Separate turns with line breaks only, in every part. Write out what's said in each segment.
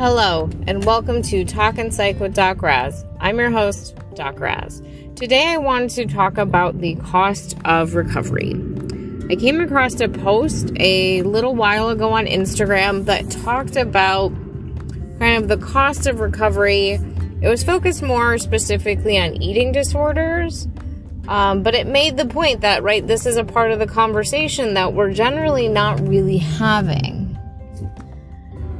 Hello, and welcome to Talk and Psych with Doc Raz. I'm your host, Doc Raz. Today I wanted to talk about the cost of recovery. I came across a post a little while ago on Instagram that talked about kind of the cost of recovery. It was focused more specifically on eating disorders, um, but it made the point that, right, this is a part of the conversation that we're generally not really having.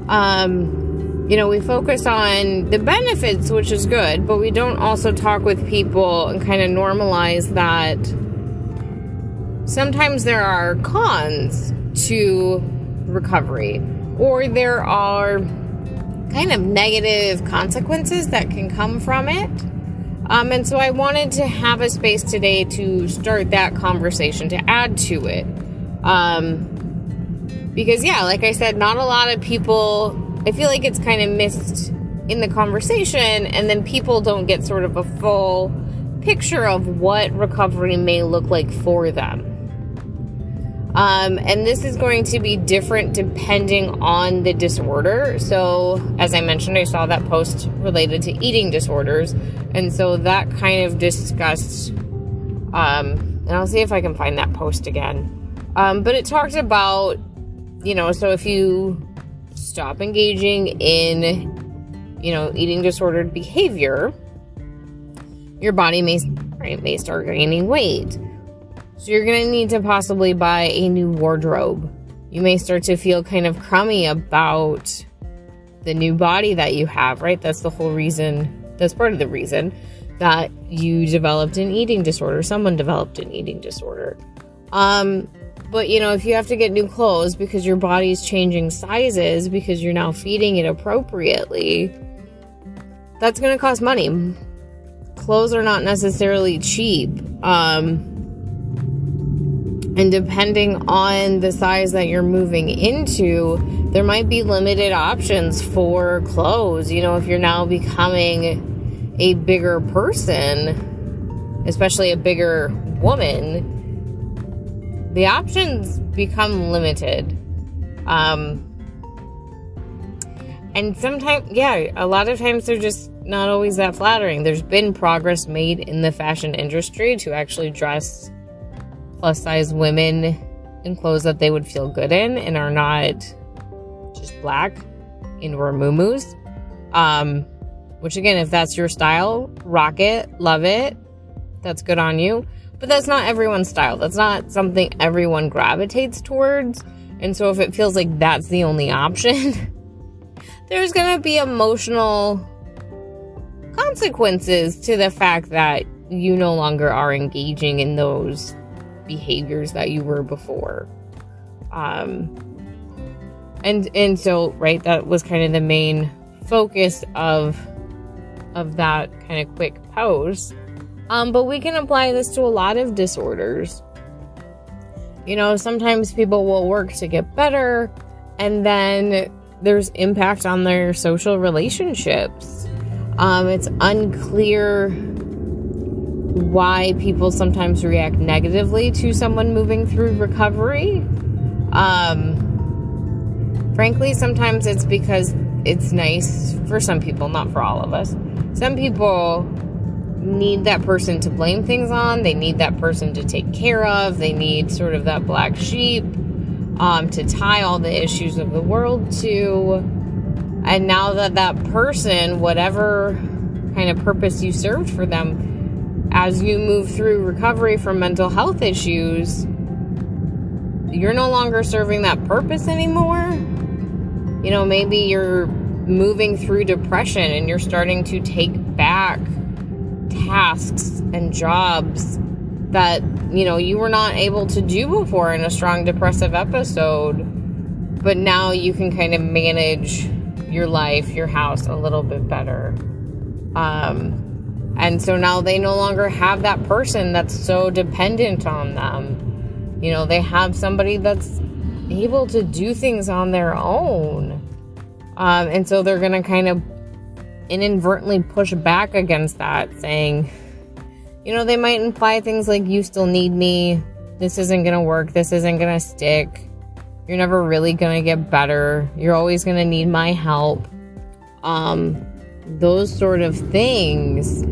Um, you know, we focus on the benefits, which is good, but we don't also talk with people and kind of normalize that sometimes there are cons to recovery or there are kind of negative consequences that can come from it. Um, and so I wanted to have a space today to start that conversation, to add to it. Um, because, yeah, like I said, not a lot of people I feel like it's kind of missed in the conversation, and then people don't get sort of a full picture of what recovery may look like for them. Um, and this is going to be different depending on the disorder. So, as I mentioned, I saw that post related to eating disorders. And so that kind of discussed, um, and I'll see if I can find that post again. Um, but it talked about, you know, so if you stop engaging in, you know, eating disordered behavior, your body may, right, may start gaining weight. So you're going to need to possibly buy a new wardrobe. You may start to feel kind of crummy about the new body that you have, right? That's the whole reason, that's part of the reason that you developed an eating disorder, someone developed an eating disorder. Um, but you know, if you have to get new clothes because your body's changing sizes because you're now feeding it appropriately, that's going to cost money. Clothes are not necessarily cheap. Um, and depending on the size that you're moving into, there might be limited options for clothes. You know, if you're now becoming a bigger person, especially a bigger woman, the options become limited. Um, and sometimes, yeah, a lot of times they're just not always that flattering. There's been progress made in the fashion industry to actually dress plus size women in clothes that they would feel good in and are not just black in muumuus. Um, which again, if that's your style, rock it, love it. That's good on you. But that's not everyone's style. That's not something everyone gravitates towards. And so if it feels like that's the only option, there's going to be emotional consequences to the fact that you no longer are engaging in those behaviors that you were before. Um and and so right that was kind of the main focus of of that kind of quick post um, but we can apply this to a lot of disorders. You know, sometimes people will work to get better, and then there's impact on their social relationships. Um, it's unclear why people sometimes react negatively to someone moving through recovery. Um, frankly, sometimes it's because it's nice for some people, not for all of us. Some people need that person to blame things on. They need that person to take care of. They need sort of that black sheep um, to tie all the issues of the world to. And now that that person, whatever kind of purpose you served for them, as you move through recovery from mental health issues, you're no longer serving that purpose anymore. You know, maybe you're moving through depression and you're starting to take back tasks and jobs that you know you were not able to do before in a strong depressive episode. But now you can kind of manage your life your house a little bit better. Um, and so now they no longer have that person that's so dependent on them. You know they have somebody that's able to do things on their own. Um, and so they're gonna kind of inadvertently push back against that, saying, you know, they might imply things like, you still need me, this isn't gonna work, this isn't gonna stick, you're never really gonna get better, you're always gonna need my help. um, those sort of things.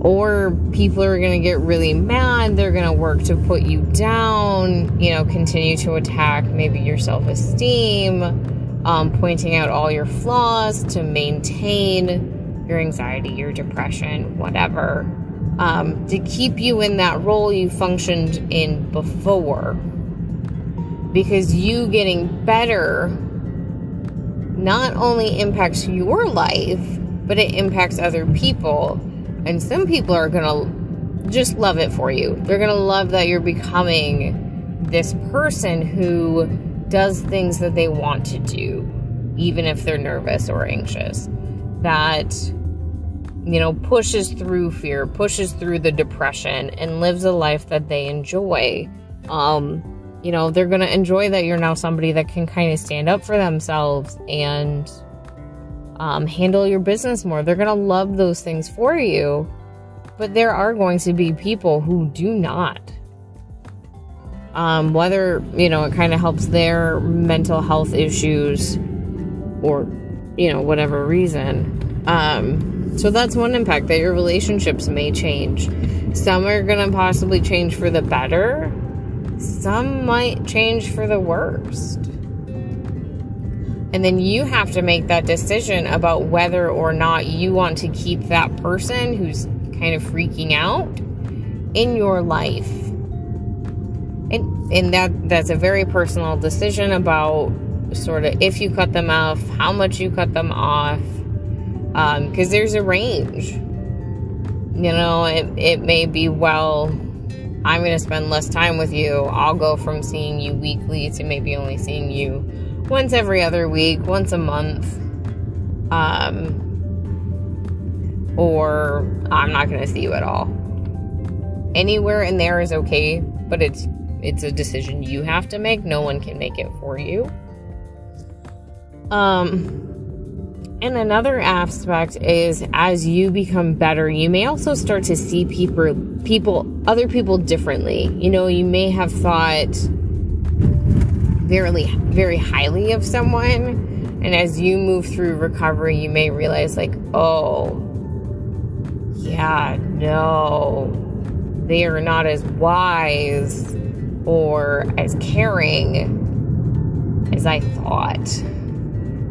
Or people are to get really mad. They're to work to put you down, you know, continue to attack maybe your self esteem, um, pointing out all your flaws to maintain your anxiety, your depression, whatever, um, to keep you in that role you functioned in before. Because you getting better not only impacts your life, but it impacts other people. And some people are going to just love it for you. They're going to love that you're becoming this person who does things that they want to do, even if they're nervous or anxious. That, you know, pushes through fear, pushes through the depression, and lives a life that they enjoy. Um, you know, they're going to enjoy that you're now somebody that can kind of stand up for themselves and um, handle your business more. They're going to love those things for you. But there are going to be people who do not. Um, whether, you know, it kind of helps their mental health issues or, you know, whatever reason. Um, so that's one impact that your relationships may change. Some are going to possibly change for the better some might change for the worst. And then you have to make that decision about whether or not you want to keep that person who's kind of freaking out in your life. And that that's a very personal decision about sort of if you cut them off, how much you cut them off. because um, there's a range. You know, it, it may be well I'm going to spend less time with you. I'll go from seeing you weekly to maybe only seeing you once every other week, once a month. Um, or I'm not going to see you at all. Anywhere in there is okay, but it's it's a decision you have to make. No one can make it for you. Um and another aspect is as you become better, you may also start to see people people other people differently. You know, you may have thought very very highly of someone and as you move through recovery, you may realize like, "Oh, yeah, no. They are not as wise or as caring as I thought."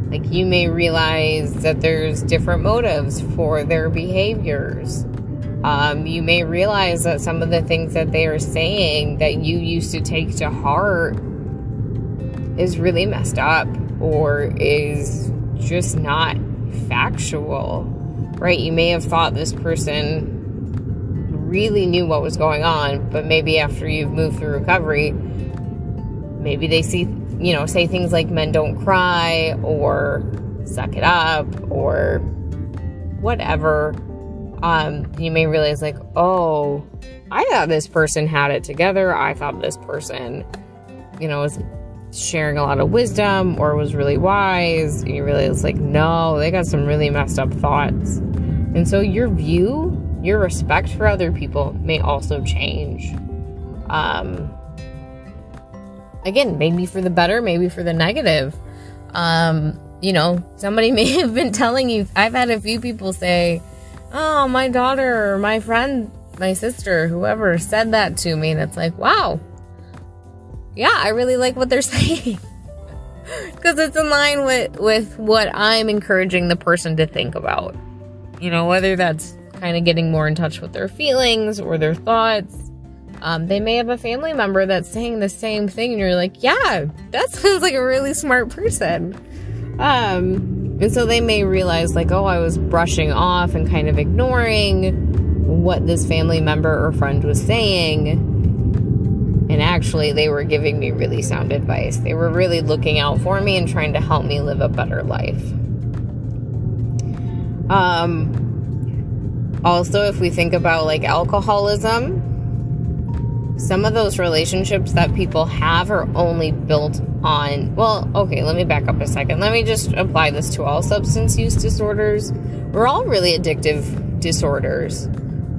Like you may realize that there's different motives for their behaviors. Um, you may realize that some of the things that they are saying that you used to take to heart is really messed up or is just not factual, right? You may have thought this person really knew what was going on, but maybe after you've moved through recovery, maybe they see you know, say things like men don't cry or suck it up or whatever, um, you may realize, like, oh, I thought this person had it together. I thought this person, you know, was sharing a lot of wisdom or was really wise. And you realize, like, no, they got some really messed up thoughts. And so your view, your respect for other people may also change. Um, again, maybe for the better, maybe for the negative. Um, you know, somebody may have been telling you, I've had a few people say, Oh, my daughter, or my friend, my sister, whoever said that to me. And it's like, wow. Yeah, I really like what they're saying. Because it's in line with, with what I'm encouraging the person to think about. You know, whether that's kind of getting more in touch with their feelings or their thoughts um, they may have a family member that's saying the same thing, and you're like, yeah, that sounds like a really smart person. Um, and so they may realize, like, oh, I was brushing off and kind of ignoring what this family member or friend was saying. And actually, they were giving me really sound advice. They were really looking out for me and trying to help me live a better life. Um, also, if we think about like alcoholism, some of those relationships that people have are only built on, well, okay, let me back up a second. Let me just apply this to all substance use disorders. We're all really addictive disorders.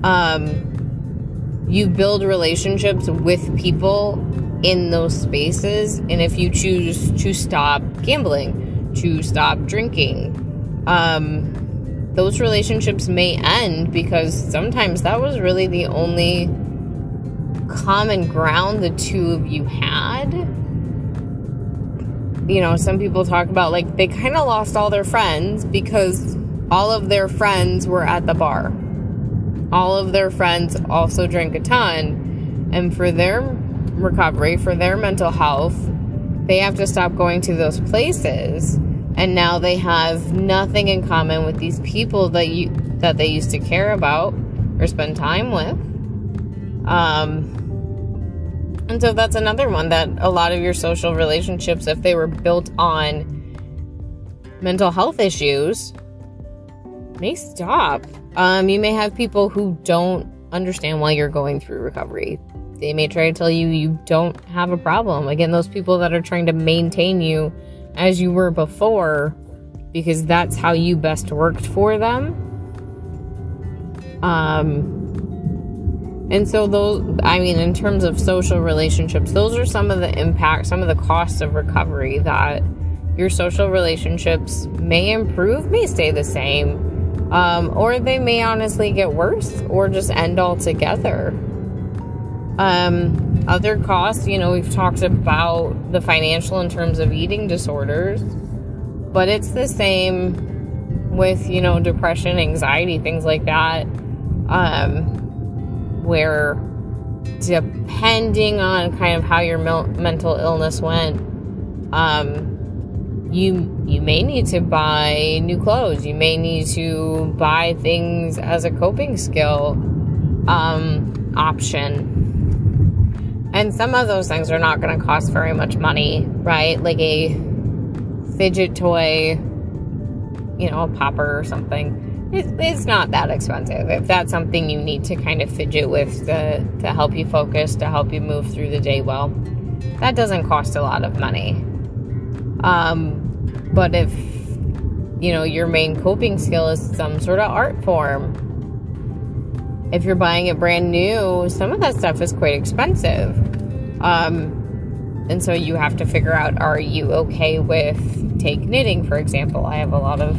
Um, you build relationships with people in those spaces, and if you choose to stop gambling, to stop drinking. Um, those relationships may end because sometimes that was really the only common ground the two of you had. You know, some people talk about like they kind of lost all their friends because all of their friends were at the bar. All of their friends also drank a ton. And for their recovery, for their mental health, they have to stop going to those places. And now they have nothing in common with these people that you that they used to care about or spend time with. Um, and so that's another one that a lot of your social relationships, if they were built on mental health issues, may stop. Um, you may have people who don't understand why you're going through recovery. They may try to tell you you don't have a problem. Again, those people that are trying to maintain you as you were before because that's how you best worked for them. Um, and so those I mean in terms of social relationships, those are some of the impacts, some of the costs of recovery that your social relationships may improve, may stay the same um, or they may honestly get worse or just end altogether. Um, other costs, you know, we've talked about the financial in terms of eating disorders, but it's the same with, you know, depression, anxiety, things like that, um, where depending on kind of how your mental illness went, um, you you may need to buy new clothes. You may need to buy things as a coping skill um, option and some of those things are not going to cost very much money right? Like a fidget toy you know a popper or something. It, it's not that expensive. If that's something you need to kind of fidget with to, to help you focus to help you move through the day well that doesn't cost a lot of money. Um, but if, you know, your main coping skill is some sort of art form, if you're buying it brand new, some of that stuff is quite expensive. Um, and so you have to figure out are you okay with take knitting, for example? I have a lot of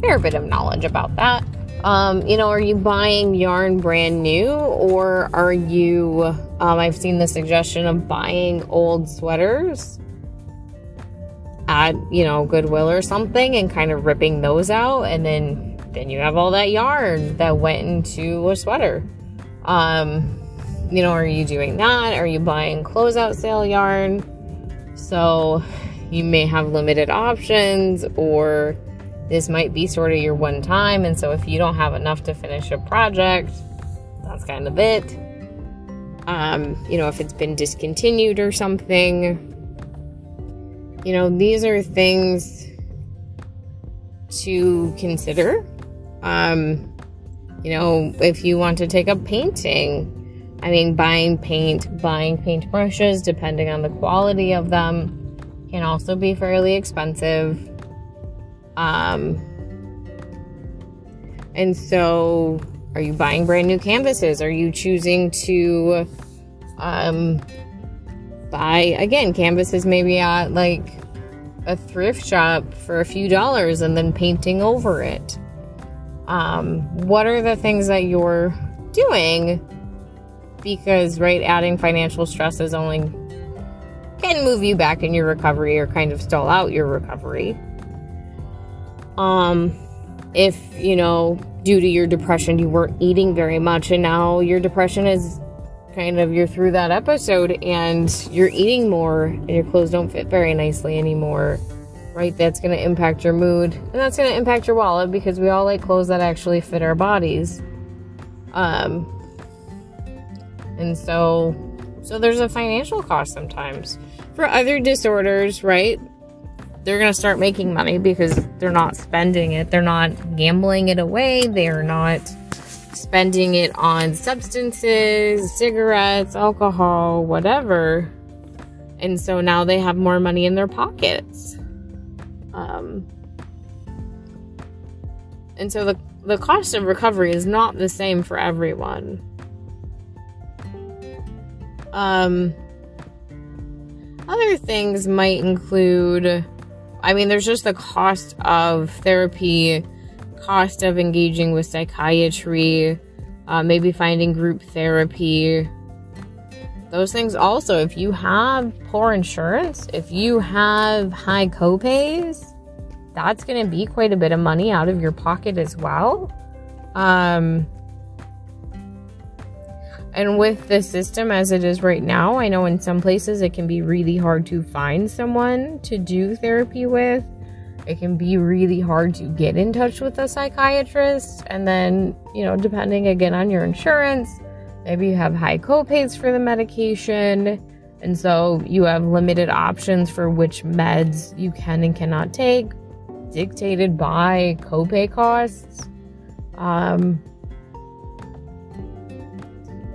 fair bit of knowledge about that. Um, you know, are you buying yarn brand new or are you, um, I've seen the suggestion of buying old sweaters at, you know, Goodwill or something and kind of ripping those out and then then you have all that yarn that went into a sweater. Um, you know, are you doing that? Are you buying closeout sale yarn? So you may have limited options or this might be sort of your one time and so if you don't have enough to finish a project, that's kind of it. Um, you know, if it's been discontinued or something, you know, these are things to consider. Um, you know, if you want to take up painting, I mean, buying paint, buying paint brushes, depending on the quality of them, can also be fairly expensive. Um, and so, are you buying brand new canvases? Are you choosing to um, buy again canvases maybe at like a thrift shop for a few dollars and then painting over it. Um, what are the things that you're doing? Because, right, adding financial stress is only can move you back in your recovery or kind of stall out your recovery. Um, if you know, due to your depression, you weren't eating very much, and now your depression is kind of you're through that episode and you're eating more and your clothes don't fit very nicely anymore right that's going to impact your mood and that's going to impact your wallet because we all like clothes that actually fit our bodies um and so so there's a financial cost sometimes for other disorders right they're going to start making money because they're not spending it they're not gambling it away they're not spending it on substances, cigarettes, alcohol, whatever. And so now they have more money in their pockets. Um, and so the, the cost of recovery is not the same for everyone. Um, other things might include I mean, there's just the cost of therapy, cost of engaging with psychiatry, uh, maybe finding group therapy. Those things also, if you have poor insurance, if you have high copays, that's going to be quite a bit of money out of your pocket as well. Um, and with the system as it is right now, I know in some places it can be really hard to find someone to do therapy with. It can be really hard to get in touch with a psychiatrist. And then, you know, depending again on your insurance, maybe you have high copays for the medication. And so you have limited options for which meds you can and cannot take, dictated by copay costs. Um,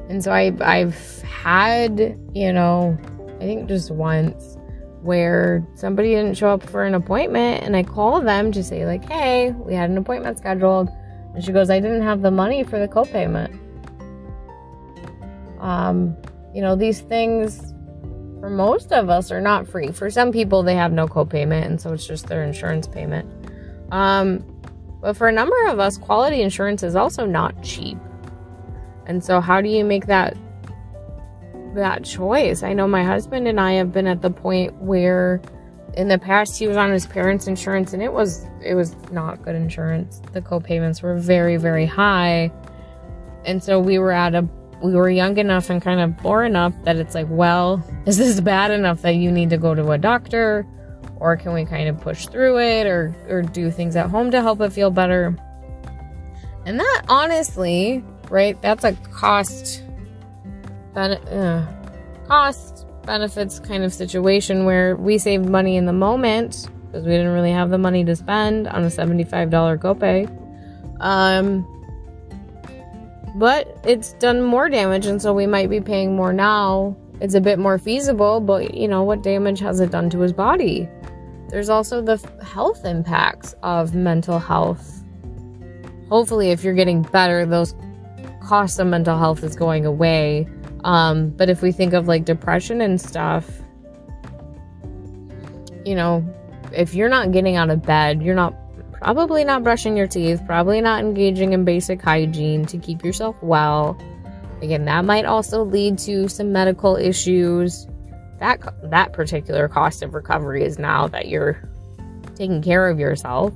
and so I, I've had, you know, I think just once where somebody didn't show up for an appointment and I call them to say, like, hey, we had an appointment scheduled. And she goes, I didn't have the money for the copayment. Um, you know, these things for most of us are not free. For some people, they have no copayment, and so it's just their insurance payment. Um, but for a number of us, quality insurance is also not cheap. And so how do you make that that choice? I know my husband and I have been at the point where in the past he was on his parents' insurance and it was it was not good insurance. The co-payments were very very high. And so we were at a we were young enough and kind of poor enough that it's like, well, is this bad enough that you need to go to a doctor? Or can we kind of push through it or, or do things at home to help it feel better? And that honestly right? That's a cost uh, cost benefits kind of situation where we saved money in the moment because we didn't really have the money to spend on a $75 copay. Um, but it's done more damage, and so we might be paying more now. It's a bit more feasible, but you know, what damage has it done to his body? There's also the health impacts of mental health. Hopefully, if you're getting better, those costs of mental health is going away. Um, but if we think of like depression and stuff, you know, if you're not getting out of bed, you're not probably not brushing your teeth, probably not engaging in basic hygiene to keep yourself well. Again, that might also lead to some medical issues. That that particular cost of recovery is now that you're taking care of yourself.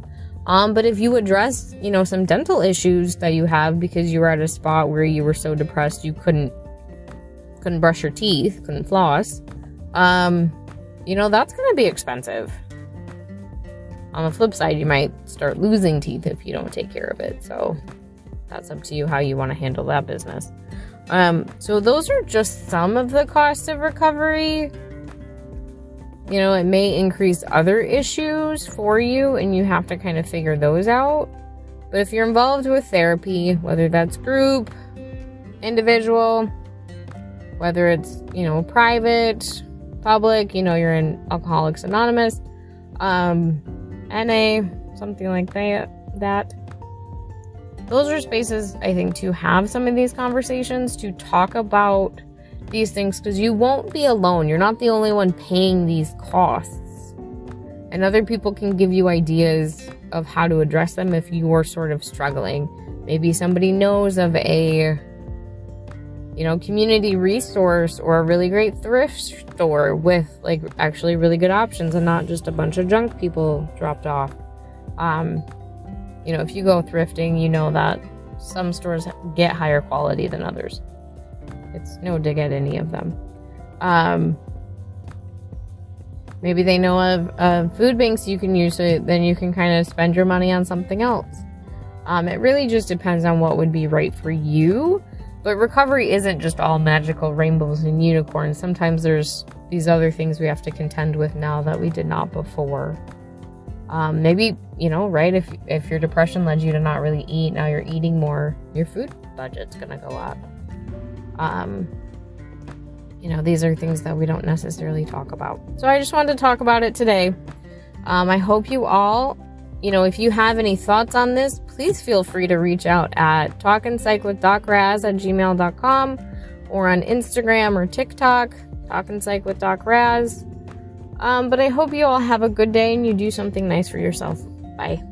Um, but if you address, you know, some dental issues that you have because you were at a spot where you were so depressed you couldn't couldn't brush your teeth, couldn't floss, um, you know, that's gonna be expensive. On the flip side, you might start losing teeth if you don't take care of it. So that's up to you how you want to handle that business. Um, so those are just some of the costs of recovery you know, it may increase other issues for you and you have to kind of figure those out. But if you're involved with therapy, whether that's group, individual, whether it's, you know, private, public, you know, you're in Alcoholics Anonymous, um, NA, something like that. Those are spaces, I think, to have some of these conversations, to talk about these things because you won't be alone. You're not the only one paying these costs. And other people can give you ideas of how to address them if you are sort of struggling. Maybe somebody knows of a you know, community resource or a really great thrift store with like actually really good options and not just a bunch of junk people dropped off. Um, you know, if you go thrifting, you know that some stores get higher quality than others. It's no dig at any of them. Um, maybe they know of, food banks you can use, so then you can kind of spend your money on something else. Um, it really just depends on what would be right for you. But recovery isn't just all magical rainbows and unicorns. Sometimes there's these other things we have to contend with now that we did not before. Um, maybe you know, right? If if your depression led you to not really eat, now you're eating more. Your food budget's gonna go up. Um, you know, these are things that we don't necessarily talk about. So I just wanted to talk about it today. Um, I hope you all, you know, if you have any thoughts on this, please feel free to reach out at talkandpsych at gmail.com or on Instagram or TikTok, talkandpsych Um, but I hope you all have a good day and you do something nice for yourself. Bye.